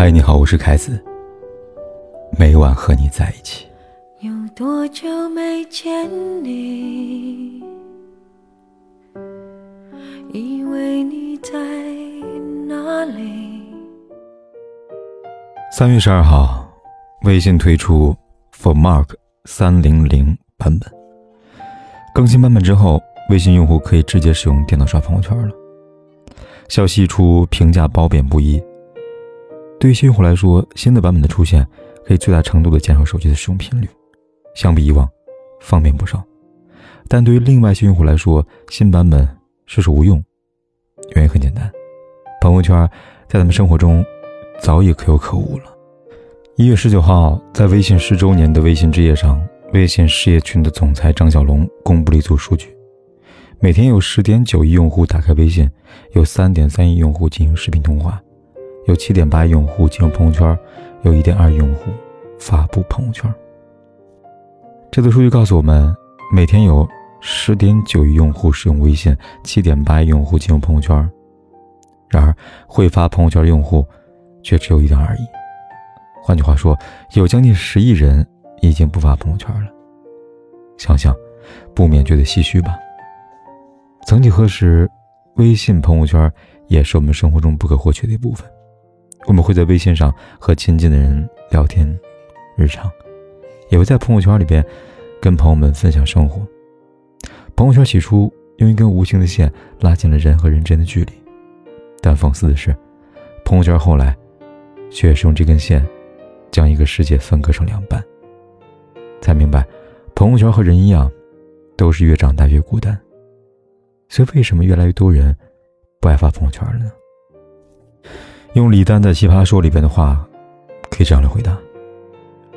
嗨，你好，我是凯子。每晚和你在一起。有多久没见你？以为你在哪里？三月十二号，微信推出 For Mark 三零零版本。更新版本之后，微信用户可以直接使用电脑刷朋友圈了。消息一出，评价褒贬不一。对于新用户来说，新的版本的出现可以最大程度的减少手机的使用频率，相比以往，方便不少。但对于另外一些用户来说，新版本是手无用。原因很简单，朋友圈在咱们生活中早已可有可无了。一月十九号，在微信十周年的微信之夜上，微信事业群的总裁张小龙公布了一组数据：每天有十点九亿用户打开微信，有三点三亿用户进行视频通话。有七点八亿用户进入朋友圈，有一点二亿用户发布朋友圈。这组数据告诉我们，每天有十点九亿用户使用微信，七点八亿用户进入朋友圈。然而，会发朋友圈的用户却只有一点二亿。换句话说，有将近十亿人已经不发朋友圈了。想想，不免觉得唏嘘吧。曾几何时，微信朋友圈也是我们生活中不可或缺的一部分。我们会在微信上和亲近的人聊天，日常，也会在朋友圈里边跟朋友们分享生活。朋友圈起初用一根无形的线拉近了人和人之间的距离，但讽刺的是，朋友圈后来却是用这根线将一个世界分割成两半。才明白，朋友圈和人一样，都是越长大越孤单。所以，为什么越来越多人不爱发朋友圈了呢？用李诞的《奇葩说》里边的话，可以这样来回答：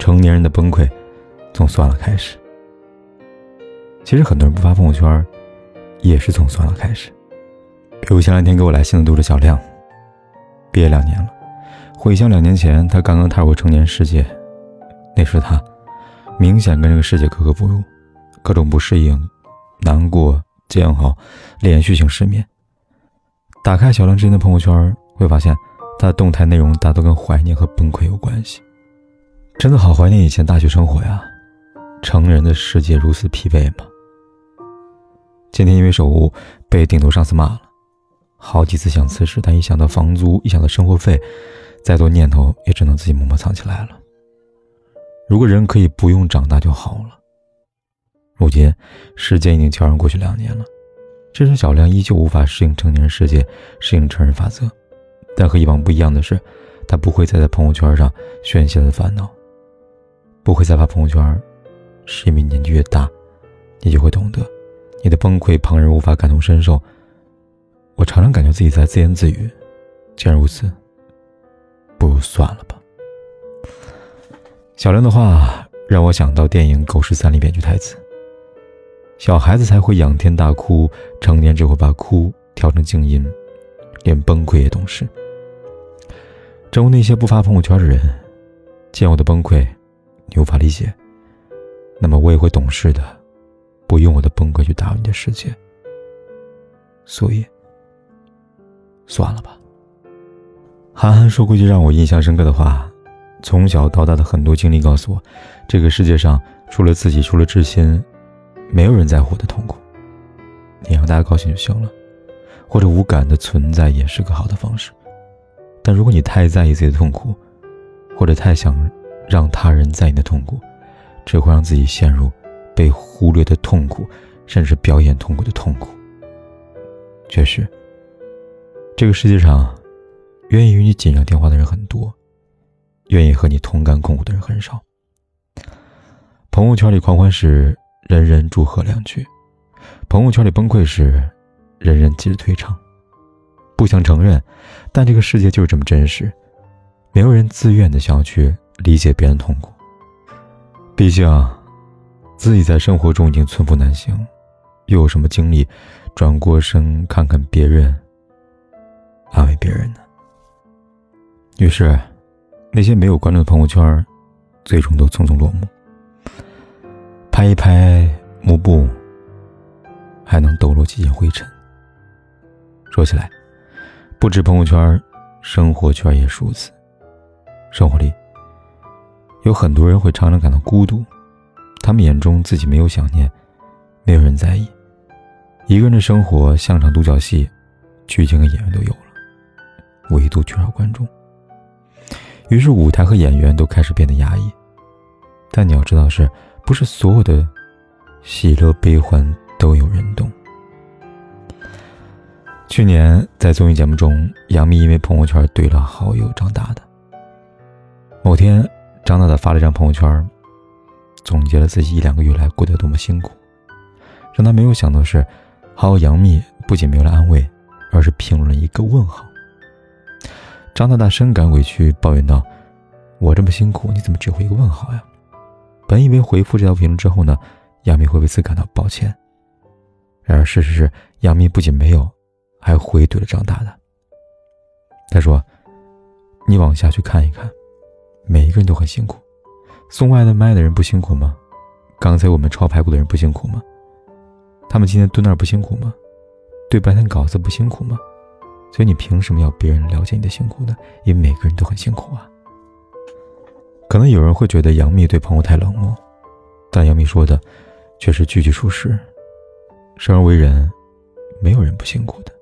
成年人的崩溃，从算了开始。其实很多人不发朋友圈，也是从算了开始。比如前两天给我来信的读者小亮，毕业两年了，回想两年前他刚刚踏入成年世界，那时他明显跟这个世界格格不入，各种不适应、难过、煎熬，连续性失眠。打开小亮之前的朋友圈，会发现。他的动态内容大多跟怀念和崩溃有关系，真的好怀念以前大学生活呀！成人的世界如此疲惫吗？今天因为手误被顶头上司骂了，好几次想辞职，但一想到房租，一想到生活费，再多念头也只能自己默默藏起来了。如果人可以不用长大就好了。如今时间已经悄然过去两年了，这时小亮依旧无法适应成年人世界，适应成人法则。但和以往不一样的是，他不会再在朋友圈上宣泄的烦恼，不会再发朋友圈，是因为年纪越大，你就会懂得，你的崩溃旁人无法感同身受。我常常感觉自己在自言自语，既然如此，不如算了吧。小亮的话让我想到电影《狗十三》里边句台词：“小孩子才会仰天大哭，成年只会把哭调成静音，连崩溃也懂事。”正如那些不发朋友圈的人，见我的崩溃，你无法理解，那么我也会懂事的，不用我的崩溃去打扰你的世界。所以，算了吧。韩寒说过一句让我印象深刻的话：从小到大的很多经历告诉我，这个世界上除了自己，除了知心，没有人在乎我的痛苦。你让大家高兴就行了，或者无感的存在也是个好的方式。但如果你太在意自己的痛苦，或者太想让他人在意你的痛苦，只会让自己陷入被忽略的痛苦，甚至表演痛苦的痛苦。确实，这个世界上，愿意与你紧张电话的人很多，愿意和你同甘共苦的人很少。朋友圈里狂欢时，人人祝贺两句；朋友圈里崩溃时，人人急着退场。不想承认，但这个世界就是这么真实，没有人自愿的想要去理解别人痛苦。毕竟，自己在生活中已经寸步难行，又有什么精力转过身看看别人，安慰别人呢？于是，那些没有关注的朋友圈，最终都匆匆落幕。拍一拍幕布，还能抖落几件灰尘。说起来。不止朋友圈，生活圈也如此。生活里，有很多人会常常感到孤独，他们眼中自己没有想念，没有人在意，一个人的生活像场独角戏，剧情和演员都有了，唯独缺少观众。于是舞台和演员都开始变得压抑。但你要知道，是不是所有的喜乐悲欢都有人懂？去年在综艺节目中，杨幂因为朋友圈怼了好友张大大。某天，张大大发了一张朋友圈，总结了自己一两个月来过得多么辛苦。让他没有想到是，好友杨幂不仅没有了安慰，而是评论一个问号。张大大深感委屈，抱怨道：“我这么辛苦，你怎么只回一个问号呀？”本以为回复这条评论之后呢，杨幂会为此感到抱歉。然而事实是，杨幂不仅没有。还回怼了张大大。他说：“你往下去看一看，每一个人都很辛苦。送外卖的人不辛苦吗？刚才我们炒排骨的人不辛苦吗？他们今天蹲那儿不辛苦吗？对白天稿子不辛苦吗？所以你凭什么要别人了解你的辛苦呢？因为每个人都很辛苦啊。”可能有人会觉得杨幂对朋友太冷漠，但杨幂说的却是句句属实。生而为人，没有人不辛苦的。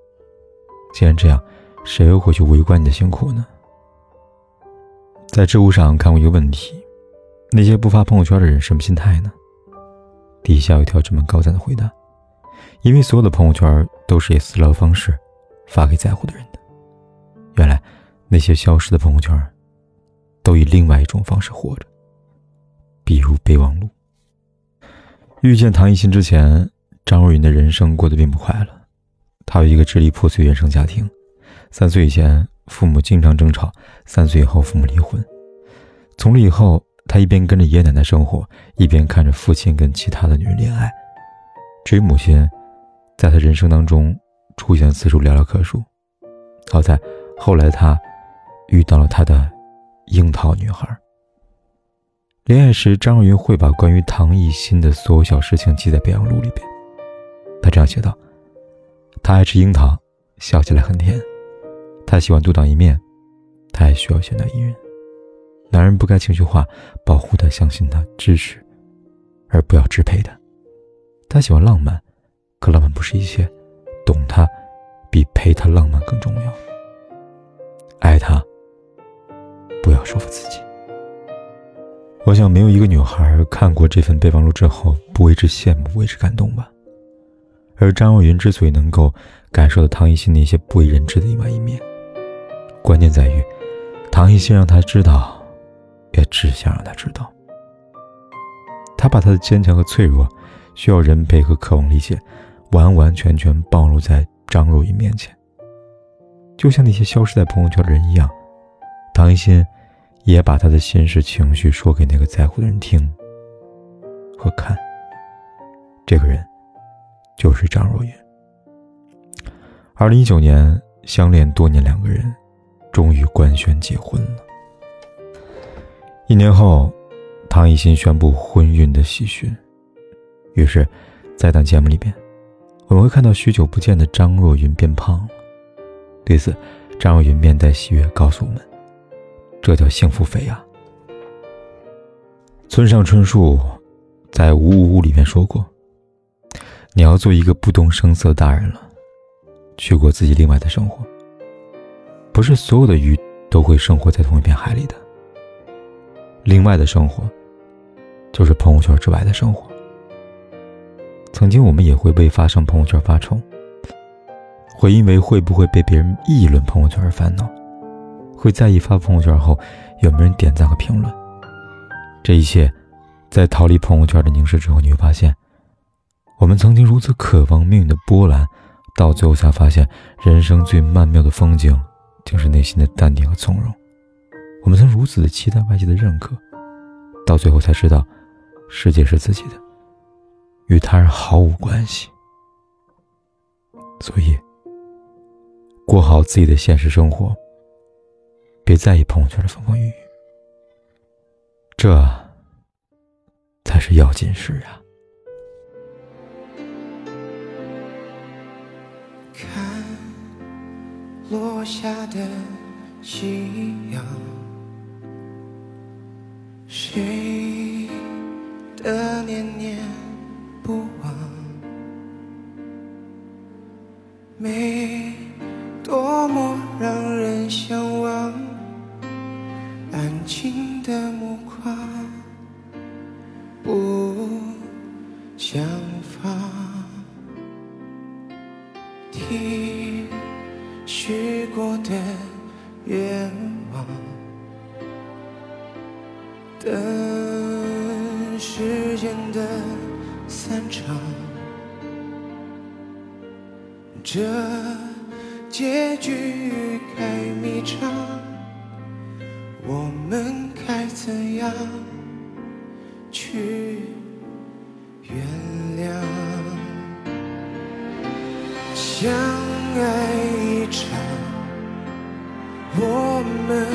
既然这样，谁又会去围观你的辛苦呢？在知乎上看过一个问题：那些不发朋友圈的人什么心态呢？底下有一条这么高赞的回答：因为所有的朋友圈都是以私聊方式发给在乎的人的。原来，那些消失的朋友圈，都以另外一种方式活着，比如备忘录。遇见唐艺昕之前，张若昀的人生过得并不快乐。他有一个支离破碎原生家庭，三岁以前父母经常争吵，三岁以后父母离婚。从那以后，他一边跟着爷爷奶奶生活，一边看着父亲跟其他的女人恋爱。至于母亲，在他人生当中出现次数寥寥可数。好在后来他遇到了他的樱桃女孩。恋爱时，张若昀会把关于唐艺昕的所有小事情记在备忘录里边。他这样写道。他爱吃樱桃，笑起来很甜。他喜欢独当一面，他还需要现代艺人。男人不该情绪化，保护他，相信他，支持，而不要支配他。他喜欢浪漫，可浪漫不是一切，懂他比陪他浪漫更重要。爱他，不要说服自己。我想，没有一个女孩看过这份备忘录之后不为之羡慕，为之感动吧。而张若昀之所以能够感受到唐艺昕那些不为人知的另外一面，关键在于，唐艺昕让他知道，也只想让他知道。他把他的坚强和脆弱，需要人陪和渴望理解，完完全全暴露在张若昀面前。就像那些消失在朋友圈的人一样，唐艺昕也把他的心事情绪说给那个在乎的人听和看。这个人。就是张若昀。二零一九年，相恋多年两个人，终于官宣结婚了。一年后，唐艺昕宣布婚孕的喜讯。于是，在档节目里边，我们会看到许久不见的张若昀变胖了。对此，张若昀面带喜悦告诉我们：“这叫幸福肥啊！”村上春树在《五五五》里面说过。你要做一个不动声色的大人了，去过自己另外的生活。不是所有的鱼都会生活在同一片海里的。另外的生活，就是朋友圈之外的生活。曾经我们也会为发上朋友圈发愁，会因为会不会被别人议论朋友圈而烦恼，会在意发朋友圈后有没有人点赞和评论。这一切，在逃离朋友圈的凝视之后，你会发现。我们曾经如此渴望命运的波澜，到最后才发现，人生最曼妙的风景，竟是内心的淡定和从容。我们曾如此的期待外界的认可，到最后才知道，世界是自己的，与他人毫无关系。所以，过好自己的现实生活，别在意朋友圈的风风雨雨，这才是要紧事啊！落下的夕阳。谁的念念不忘？没多么让人时间的散场。这结局该迷长，我们该怎样去原谅？相爱一场，我们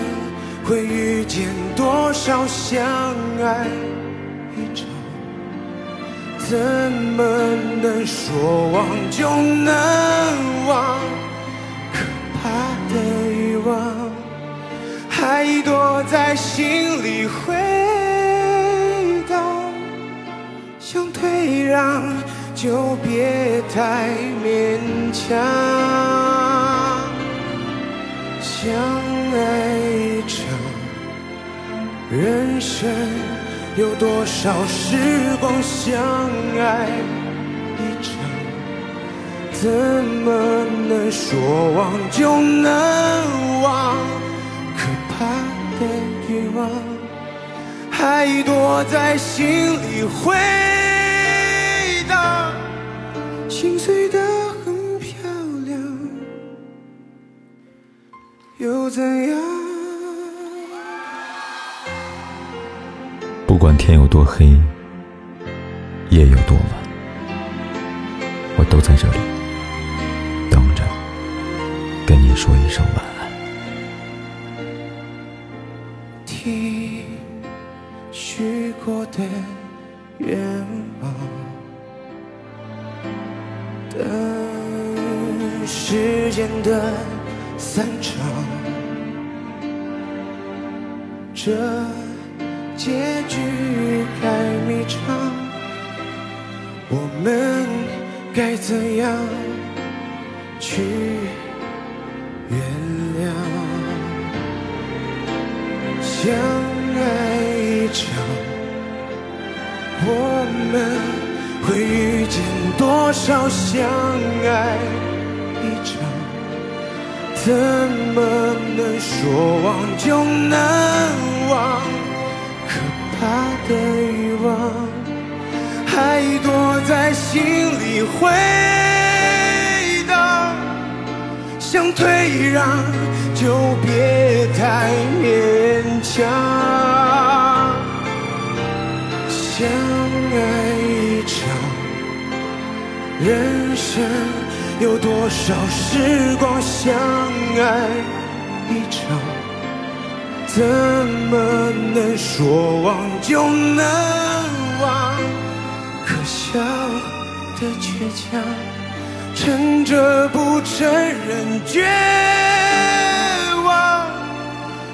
会遇见多少相爱一场？怎么能说忘就能忘？可怕的欲望还躲在心里回荡，想退让就别太勉强。相爱一场，人生。有多少时光相爱一场，怎么能说忘就能忘？可怕的欲望还躲在心里回荡，心碎得很漂亮，又怎样？不管天有多黑，夜有多晚，我都在这里等着跟你说一声晚安。听许过的愿望，等时间的散场，这。结局该迷长，我们该怎样去原谅？相爱一场，我们会遇见多少相爱一场？怎么能说忘就能忘？怕的欲望还躲在心里回荡，想退让就别太勉强。相爱一场，人生有多少时光相爱一场？怎么能说忘就能忘？可笑的倔强，撑着不承认绝望，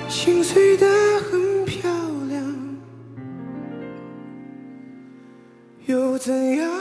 心碎的很漂亮，又怎样？